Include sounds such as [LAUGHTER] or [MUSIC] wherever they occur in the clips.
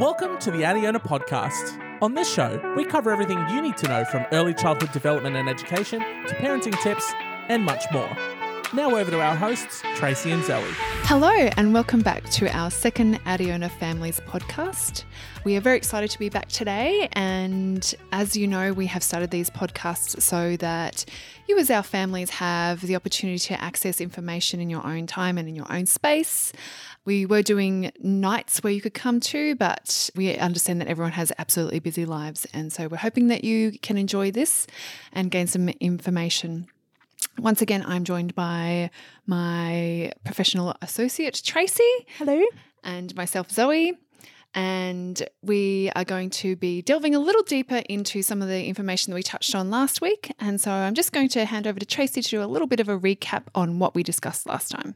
Welcome to the Adiona podcast. On this show, we cover everything you need to know from early childhood development and education to parenting tips and much more. Now over to our hosts, Tracy and Zoe. Hello, and welcome back to our second Adiona Families podcast. We are very excited to be back today. And as you know, we have started these podcasts so that you, as our families, have the opportunity to access information in your own time and in your own space. We were doing nights where you could come to, but we understand that everyone has absolutely busy lives. And so we're hoping that you can enjoy this and gain some information. Once again, I'm joined by my professional associate, Tracy. Hello. And myself, Zoe. And we are going to be delving a little deeper into some of the information that we touched on last week. And so I'm just going to hand over to Tracy to do a little bit of a recap on what we discussed last time.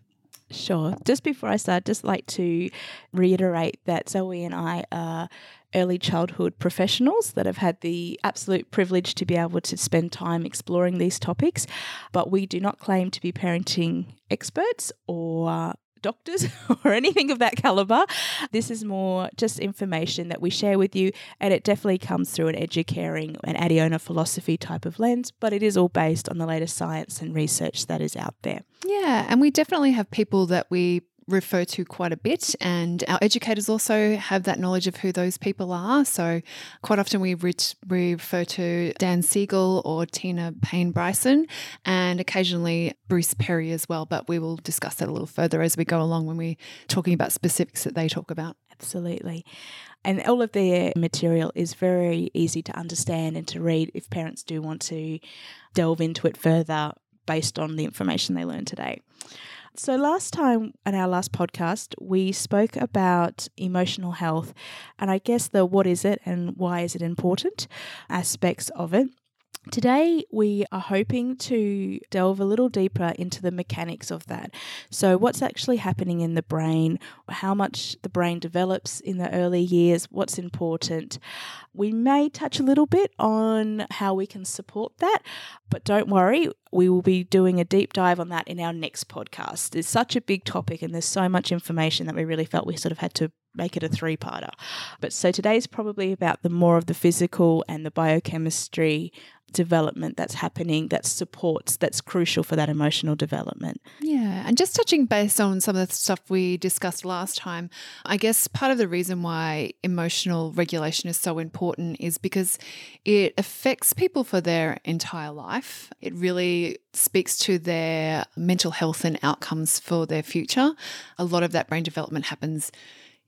Sure. Just before I start, just like to reiterate that Zoe and I are early childhood professionals that have had the absolute privilege to be able to spend time exploring these topics, but we do not claim to be parenting experts or uh, doctors [LAUGHS] or anything of that caliber. This is more just information that we share with you, and it definitely comes through an educaring and Adiona philosophy type of lens, but it is all based on the latest science and research that is out there. Yeah, and we definitely have people that we refer to quite a bit, and our educators also have that knowledge of who those people are. So, quite often we, re- refer to Dan Siegel or Tina Payne Bryson, and occasionally Bruce Perry as well. But we will discuss that a little further as we go along when we're talking about specifics that they talk about. Absolutely. And all of their material is very easy to understand and to read if parents do want to delve into it further based on the information they learn today. So, last time in our last podcast, we spoke about emotional health and I guess the what is it and why is it important aspects of it. Today, we are hoping to delve a little deeper into the mechanics of that. So, what's actually happening in the brain, how much the brain develops in the early years, what's important. We may touch a little bit on how we can support that, but don't worry, we will be doing a deep dive on that in our next podcast. It's such a big topic and there's so much information that we really felt we sort of had to make it a three parter. But so today's probably about the more of the physical and the biochemistry development that's happening that supports that's crucial for that emotional development. Yeah, and just touching base on some of the stuff we discussed last time, I guess part of the reason why emotional regulation is so important is because it affects people for their entire life. It really speaks to their mental health and outcomes for their future. A lot of that brain development happens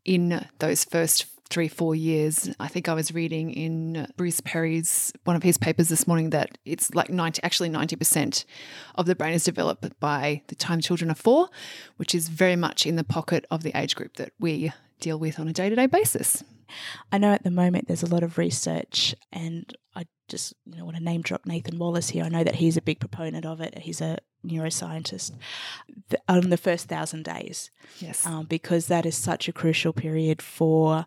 in those first three, four years. I think I was reading in Bruce Perry's one of his papers this morning that it's like 90, actually 90% of the brain is developed by the time children are four, which is very much in the pocket of the age group that we deal with on a day to day basis. I know at the moment there's a lot of research, and I just you know want to name drop Nathan Wallace here. I know that he's a big proponent of it. He's a neuroscientist on the first thousand days, yes, um, because that is such a crucial period for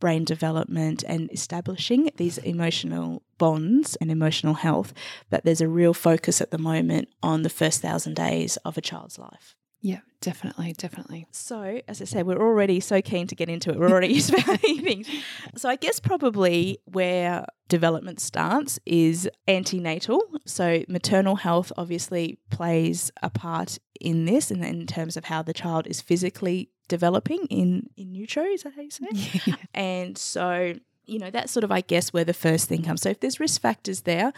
brain development and establishing these emotional bonds and emotional health. But there's a real focus at the moment on the first thousand days of a child's life. Yeah, definitely, definitely. So, as I said, we're already so keen to get into it. We're already [LAUGHS] spouting [LAUGHS] things. So, I guess probably where development starts is antenatal. So, maternal health obviously plays a part in this, and in terms of how the child is physically developing in in utero. Is that how you say it? [LAUGHS] Yeah. And so you know that's sort of I guess where the first thing comes. So if there's risk factors there,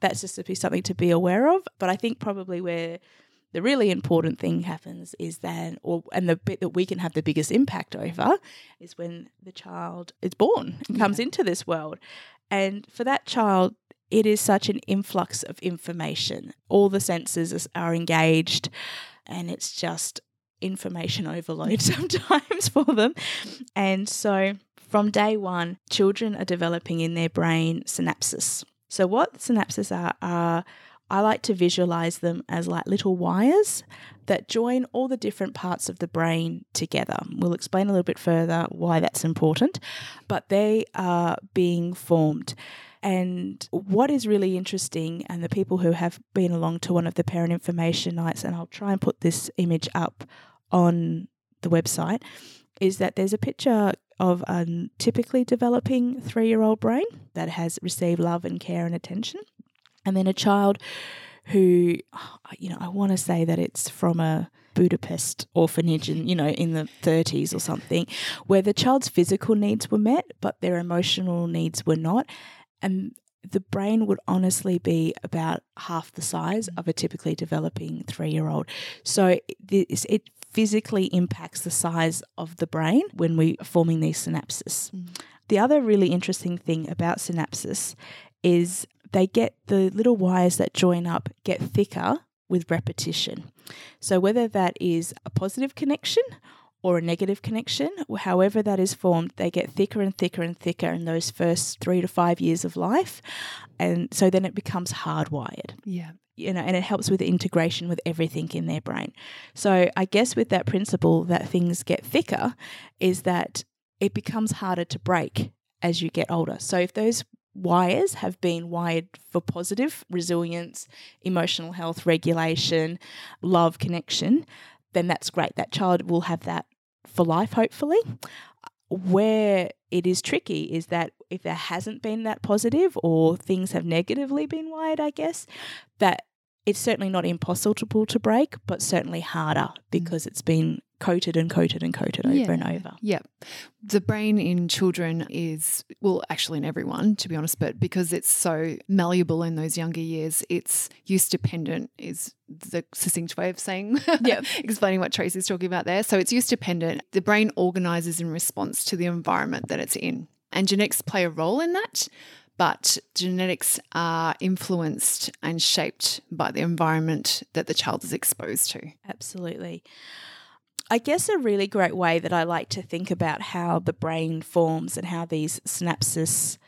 that's just to be something to be aware of. But I think probably where the really important thing happens is then or and the bit that we can have the biggest impact over is when the child is born and comes yeah. into this world and for that child it is such an influx of information all the senses are engaged and it's just information overload [LAUGHS] sometimes for them. And so from day one, children are developing in their brain synapses. So, what synapses are, are I like to visualize them as like little wires that join all the different parts of the brain together. We'll explain a little bit further why that's important, but they are being formed. And what is really interesting, and the people who have been along to one of the parent information nights, and I'll try and put this image up on the website is that there's a picture of a typically developing three year old brain that has received love and care and attention. And then a child who, you know, I want to say that it's from a Budapest orphanage in, you know, in the 30s or something, where the child's physical needs were met, but their emotional needs were not. And the brain would honestly be about half the size of a typically developing three year old. So this, it physically impacts the size of the brain when we are forming these synapses. Mm. The other really interesting thing about synapses is they get the little wires that join up get thicker with repetition. So whether that is a positive connection or a negative connection, however that is formed, they get thicker and thicker and thicker in those first three to five years of life. And so then it becomes hardwired. Yeah. You know, and it helps with integration with everything in their brain. So I guess with that principle that things get thicker is that it becomes harder to break as you get older. So if those wires have been wired for positive resilience, emotional health, regulation, love, connection, then that's great. That child will have that for life, hopefully. Where it is tricky is that if there hasn't been that positive or things have negatively been wired, I guess, that it's certainly not impossible to break, but certainly harder mm. because it's been coated and coated and coated over yeah. and over. Yep. The brain in children is, well, actually in everyone, to be honest, but because it's so malleable in those younger years, it's use dependent, is the succinct way of saying, [LAUGHS] yeah, explaining what Tracy's talking about there. So it's use dependent. The brain organizes in response to the environment that it's in. And genetics play a role in that but genetics are influenced and shaped by the environment that the child is exposed to. Absolutely. I guess a really great way that I like to think about how the brain forms and how these synapses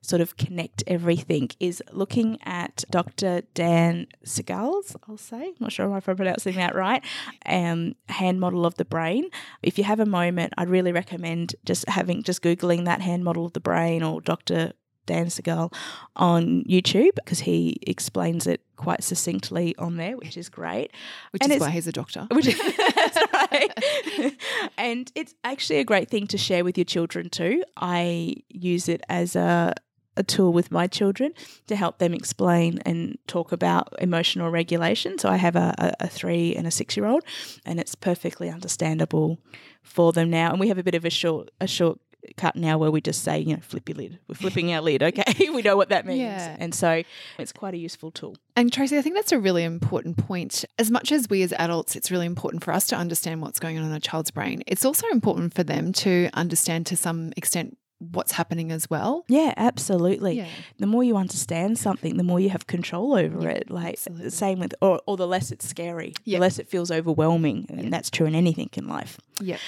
sort of connect everything is looking at Dr. Dan Siegel's, I'll say, I'm not sure if I'm pronouncing that right, um, hand model of the brain. If you have a moment, I'd really recommend just having, just Googling that hand model of the brain or Dr. Dan Siegel on YouTube because he explains it quite succinctly on there, which is great. Which and is why he's a doctor. Which is, that's [LAUGHS] [LAUGHS] right. and it's actually a great thing to share with your children too. I use it as a a tool with my children to help them explain and talk about emotional regulation. So I have a, a, a three and a six year old, and it's perfectly understandable for them now. And we have a bit of a short a short cut now where we just say, you know, flip your lid. We're flipping our lid, okay? [LAUGHS] we know what that means. Yeah. And so it's quite a useful tool. And Tracy, I think that's a really important point. As much as we as adults, it's really important for us to understand what's going on in a child's brain, it's also important for them to understand to some extent what's happening as well. Yeah, absolutely. Yeah. The more you understand something, the more you have control over yeah, it. Like absolutely. same with or, or the less it's scary. Yeah. The less it feels overwhelming. And that's true in anything in life. Yeah.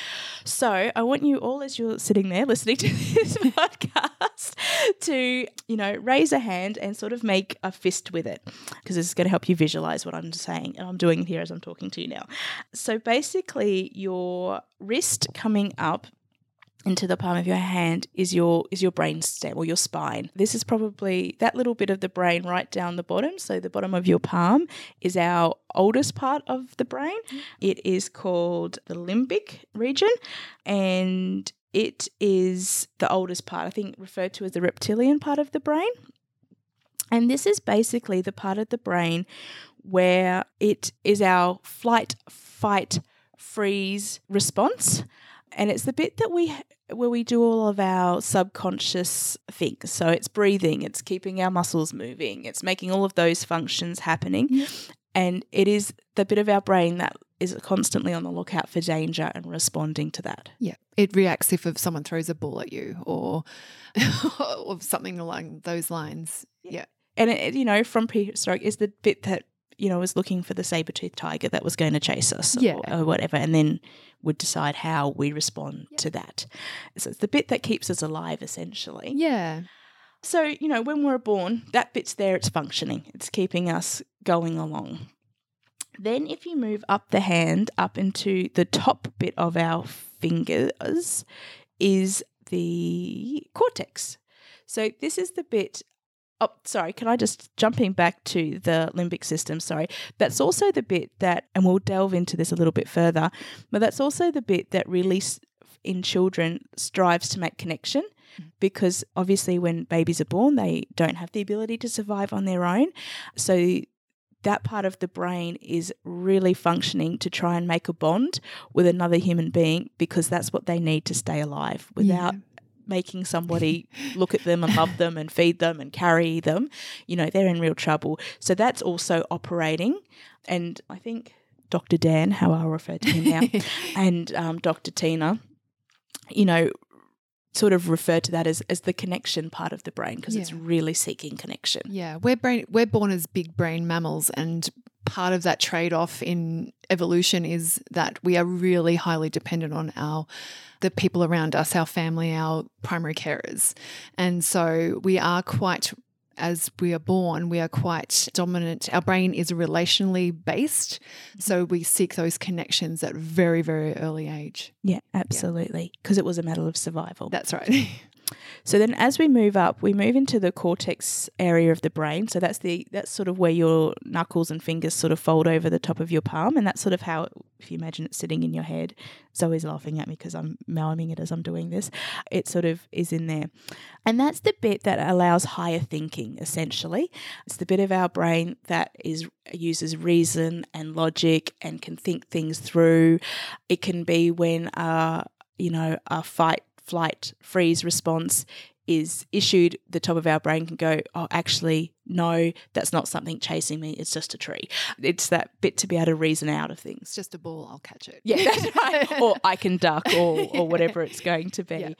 So I want you all as you're sitting there listening to [LAUGHS] this [LAUGHS] podcast to, you know, raise a hand and sort of make a fist with it. Because this is going to help you visualize what I'm saying. And I'm doing here as I'm talking to you now. So basically your wrist coming up into the palm of your hand is your is your brain stem or your spine. This is probably that little bit of the brain right down the bottom. So the bottom of your palm is our oldest part of the brain. Mm-hmm. It is called the limbic region and it is the oldest part, I think referred to as the reptilian part of the brain. And this is basically the part of the brain where it is our flight, fight, freeze response and it's the bit that we where we do all of our subconscious things. So it's breathing, it's keeping our muscles moving, it's making all of those functions happening. Yep. And it is the bit of our brain that is constantly on the lookout for danger and responding to that. Yeah. It reacts if, if someone throws a ball at you or [LAUGHS] or something along those lines. Yeah. And it, you know, from prehistoric is the bit that you know, was looking for the saber toothed tiger that was going to chase us yeah. or, or, whatever, and then would decide how we respond to that. So it's the bit that keeps us alive, essentially. Yeah. So, you know, when we're born, that bit's there, it's functioning, it's keeping us going along. Then, if you move up the hand, up into the top bit of our fingers, is the cortex. So, this is the bit Oh, sorry. Can I just jumping back to the limbic system? Sorry, that's also the bit that, and we'll delve into this a little bit further. But that's also the bit that really in children strives to make connection mm-hmm. because obviously when babies are born they don't have the ability to survive on their own so that part of the brain is really functioning to try and make a bond with another human being because that's what they need to stay alive without Yeah. Making somebody [LAUGHS] look at them and love them and feed them and carry them you know they're in real trouble. So that's also operating. And i think dr dan how i'll refer to him now [LAUGHS] and um, dr tina you know sort of refer to that as, as the connection part of the brain because it's really seeking connection. Yeah, we're brain we're born as big brain mammals and part of that trade-off in evolution is that we are really highly dependent on our the people around us, our family, our primary carers. And so we are quite as we are born, we are quite dominant. Our brain is relationally based. Mm-hmm. So we seek those connections at very, very early age. yeah absolutely because it was a matter of survival That's right. [LAUGHS] So then as we move up, we move into the cortex area of the brain. So that's the that's sort of where your knuckles and fingers sort of fold over the top of your palm and that's sort of how if you imagine it sitting in your head. Zoe's laughing at me because I'm miming it as I'm doing this. It sort of is in there. And that's the bit that allows higher thinking essentially. It's the bit of our brain that is uses reason and logic and can think things through. It can be when uh you know, a fight flight freeze response is issued, the top of our brain can go, oh, actually, no, that's not something chasing me. It's just a tree. It's that bit to be able to reason out of things. it's just a ball, I'll catch it. Yeah, that's [LAUGHS] right. or I can duck or, or [LAUGHS] whatever it's going to be. Yeah.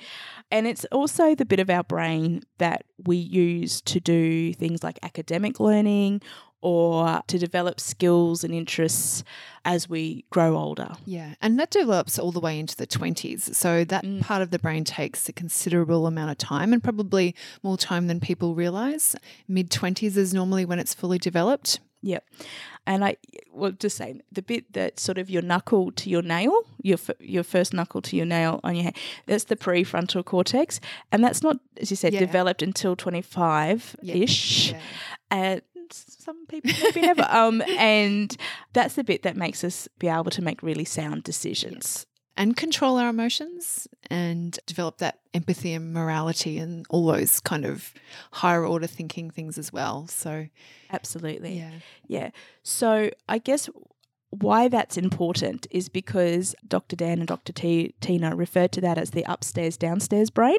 And it's also the bit of our brain that we use to do things like academic learning or to develop skills and interests as we grow older. Yeah, and that develops all the way into the 20s. So that Mm. part of the brain takes a considerable amount of time and probably more time than people realize. Mid 20s is normally when it's fully developed. Yep. And I, well, just saying the bit that sort of your knuckle to your nail, your f- your first knuckle to your nail on your hand, that's the prefrontal cortex, and that's not, as you said, Yeah. developed until twenty five ish, Yeah. And some people maybe never. [LAUGHS] Um, and that's the bit that makes us be able to make really sound decisions. And control our emotions and develop that empathy and morality and all those kind of higher order thinking things as well. So, Absolutely. yeah. Yeah. So I guess why that's important is because Dr. Dan and Dr. T- Tina referred to that as the upstairs downstairs brain.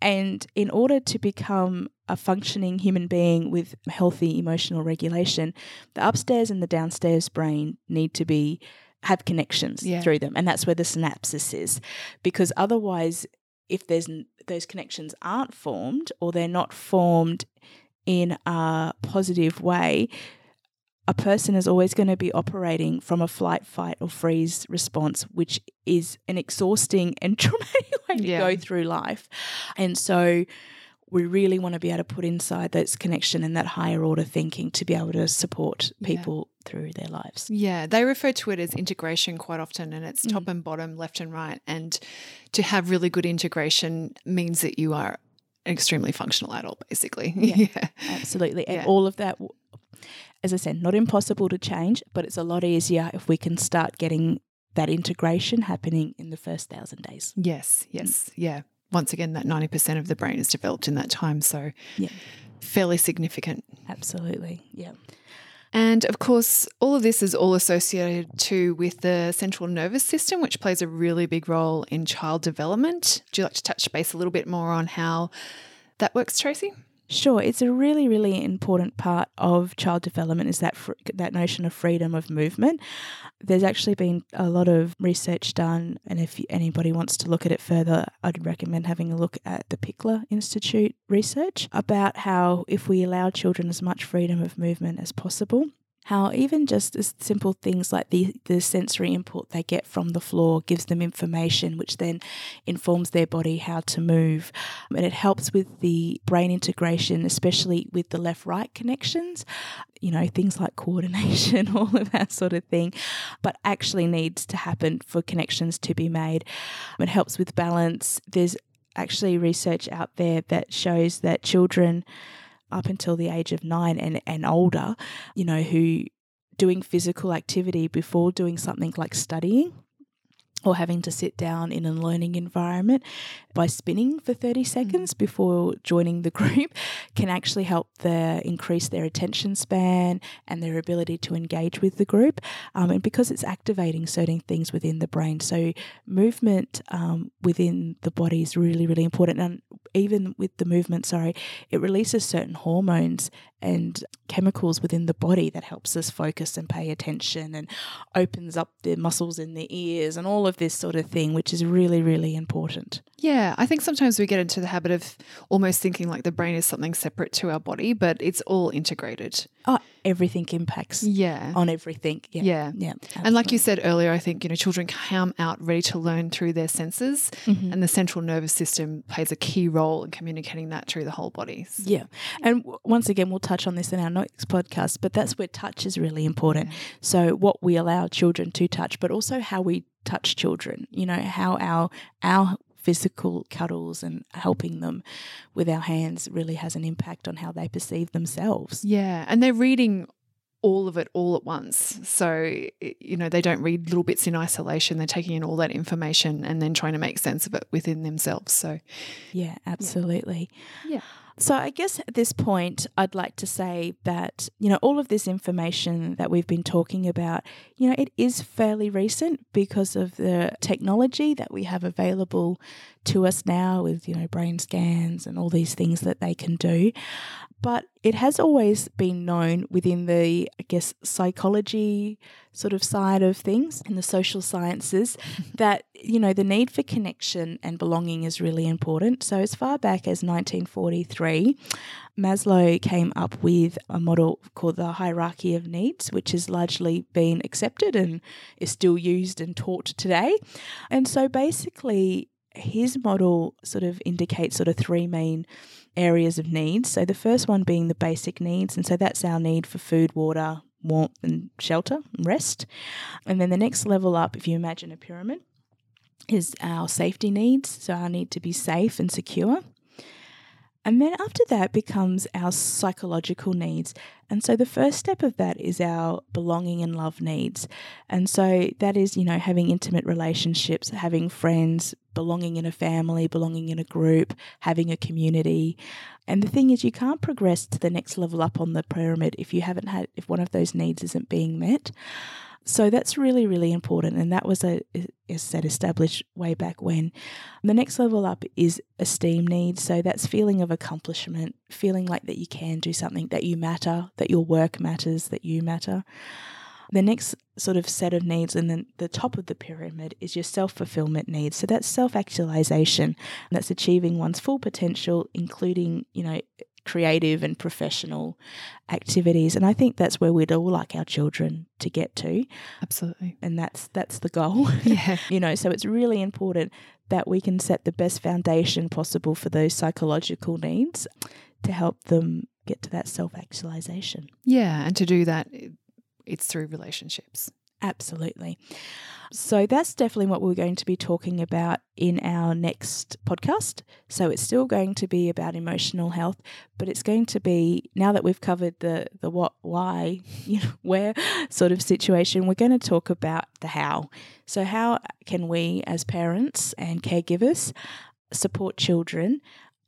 And in order to become a functioning human being with healthy emotional regulation, the upstairs and the downstairs brain need to be have connections Yeah. through them and that's where the synapses is because otherwise if there's those connections aren't formed or they're not formed in a positive way a person is always going to be operating from a flight, fight, or freeze response, which is an exhausting and [LAUGHS] traumatic way to Yeah. go through life. And so we really want to be able to put inside those connection and that higher order thinking to be able to support Yeah. people through their lives. Yeah, they refer to it as integration quite often, and it's top mm. and bottom, left and right. And to have really good integration means that you are an extremely functional adult, basically. Yeah. [LAUGHS] yeah. Absolutely. And Yeah. all of that, as I said, not impossible to change, but it's a lot easier if we can start getting that integration happening in the first thousand days. Yes, yes, mm. yeah. Once again, that 90% of the brain is developed in that time. So, Yeah. fairly significant. Absolutely. Yeah. And of course, all of this is all associated too with the central nervous system, which plays a really big role in child development. Do you like to touch base a little bit more on how that works, Tracy? Sure, it's a really, really important part of child development is that fr- that notion of freedom of movement. There's actually been a lot of research done, and if anybody wants to look at it further, I'd recommend having a look at the Pikler Institute research about how if we allow children as much freedom of movement as possible, how even just as simple things like the, the sensory input they get from the floor gives them information which then informs their body how to move. And it helps with the brain integration especially with the left right connections you know things like coordination [LAUGHS] all of that sort of thing but actually needs to happen for connections to be made. It helps with balance. There's actually research out there that shows that children up until the age of nine and, and older, you know, who doing physical activity before doing something like studying or having to sit down in a learning environment by spinning for 30 seconds mm. before joining the [LAUGHS] group can actually help their increase their attention span and their ability to engage with the group um, and because it's activating certain things within the brain so movement um, within the body is really really important and even with the movement sorry it releases certain hormones and chemicals within the body that helps us focus and pay attention and opens up the muscles in the ears and all of this sort of thing, which is really, really important. Yeah, I think sometimes we get into the habit of almost thinking like the brain is something separate to our body, but it's all integrated. Oh, everything impacts yeah. on everything. Yeah. Yeah. yeah and like you said earlier, I think, you know, children come out ready to learn through their senses mm-hmm. and the central nervous system plays a key role in communicating that through the whole body. Yeah. And w- once again, we'll touch on this in our next podcast, but that's where touch is really important. Yeah. So what we allow children to touch, but also how we touch children, you know, how our our physical cuddles and helping them with our hands really has an impact on how they perceive themselves. Yeah, and they're reading all of it all at once. So, you know, they don't read little bits in isolation. They're taking in all that information and then trying to make sense of it within themselves. So, yeah, absolutely. Yeah. So, I guess at this point, I'd like to say that, you know, all of this information that we've been talking about, you know, it is fairly recent because of the technology that we have available to us now with, you know, brain scans and all these things that they can do. But it has always been known within the, I guess, psychology sort of side of things in the social sciences [LAUGHS] that, you know, the need for connection and belonging is really important. So, as far back as 1943, Maslow came up with a model called the hierarchy of needs, which has largely been accepted and is still used and taught today. And so, basically, his model sort of indicates sort of three main areas of needs. So the first one being the basic needs, and so that's our need for food, water, warmth, and shelter, and rest. And then the next level up, if you imagine a pyramid, is our safety needs. So our need to be safe and secure. And then after that becomes our psychological needs. And so the first step of that is our belonging and love needs. And so that is, you know, having intimate relationships, having friends, belonging in a family, belonging in a group, having a community. And the thing is, you can't progress to the next level up on the pyramid if you haven't had, if one of those needs isn't being met. So that's really, really important. And that was, a, as said, established way back when. The next level up is esteem needs. So that's feeling of accomplishment, feeling like that you can do something, that you matter, that your work matters, that you matter. The next sort of set of needs, and then the top of the pyramid is your self fulfillment needs. So that's self actualization, that's achieving one's full potential, including, you know, creative and professional activities. And I think that's where we'd all like our children to get to. Absolutely. And that's that's the goal. [LAUGHS] [LAUGHS] Yeah. You know so it's really important that we can set the best foundation possible for those psychological needs to help them get to that self actualization yeah and to do that it's through relationships Absolutely. So that's definitely what we're going to be talking about in our next podcast. So it's still going to be about emotional health, but it's going to be now that we've covered the the what, why, [LAUGHS] you know, where sort of situation, we're going to talk about the how. So how can we as parents and caregivers support children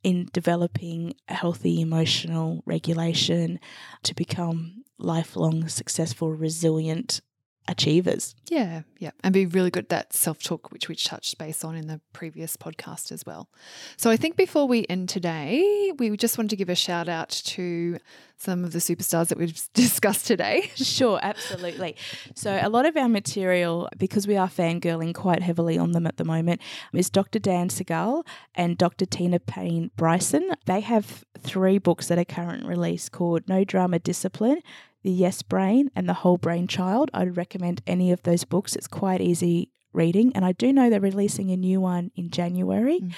in developing a healthy emotional regulation to become lifelong successful resilient achievers. Yeah, yeah. And be really good at that self talk, which we touched base on in the previous podcast as well. So I think before we end today, we just wanted to give a shout out to some of the superstars that we've [LAUGHS] discussed today. Sure, absolutely. So a lot of our material, because we are fangirling quite heavily on them at the moment, is Dr. Dan Siegel and Dr. Tina Payne Bryson. They have three books that are current release called No Drama Discipline, the Yes Brain and The Whole Brain Child. I'd recommend any of those books. It's quite easy reading. And I do know they're releasing a new one in January. Mm.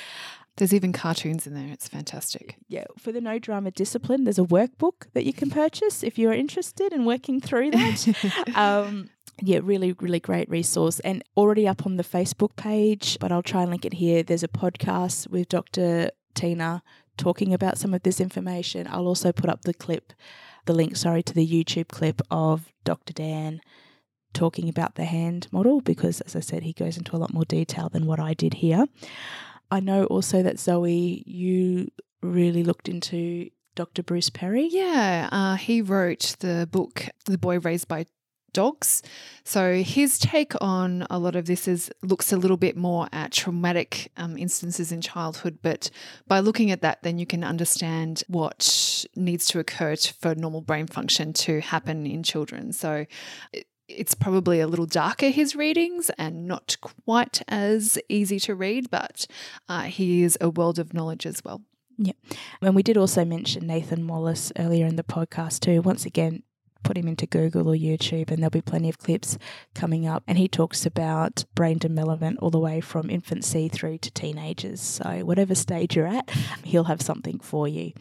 There's even cartoons in there. It's fantastic. Yeah. For the No Drama Discipline, there's a workbook that you can purchase if you're interested in working through that. [LAUGHS] um, yeah, really, really great resource and already up on the Facebook page, but I'll try and link it here. There's a podcast with Dr. Tina talking about some of this information. I'll also put up the clip the link, sorry, to the YouTube clip of Dr. Dan talking about the hand model because, as I said, he goes into a lot more detail than what I did here. I know also that Zoe, you really looked into Dr. Bruce Perry. Yeah, uh, he wrote the book The Boy Raised by Dogs. So his take on a lot of this is looks a little bit more at traumatic um, instances in childhood, but by looking at that, then you can understand what needs to occur to, for normal brain function to happen in children. So. It, it's probably a little darker, his readings, and not quite as easy to read, but uh, he is a world of knowledge as well. Yeah. And we did also mention Nathan Wallace earlier in the podcast, too. Once again, put him into Google or YouTube, and there'll be plenty of clips coming up. And he talks about brain development all the way from infancy through to teenagers. So, whatever stage you're at, he'll have something for you.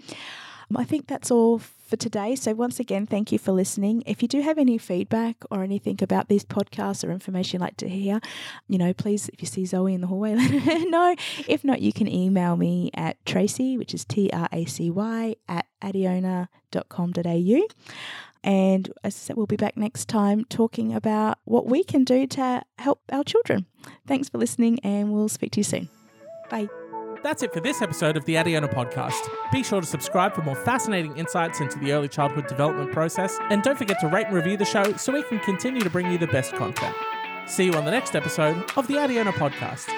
I think that's all for today. So, once again, thank you for listening. If you do have any feedback or anything about these podcasts or information you'd like to hear, you know, please, if you see Zoe in the hallway, [LAUGHS] let her know. If not, you can email me at Tracy, which is T R A C Y, at adiona.com.au. And as I said, we'll be back next time talking about what we can do to help our children. Thanks for listening, and we'll speak to you soon. Bye. That's it for this episode of the Adiona podcast. Be sure to subscribe for more fascinating insights into the early childhood development process, and don't forget to rate and review the show so we can continue to bring you the best content. See you on the next episode of the Adiona podcast.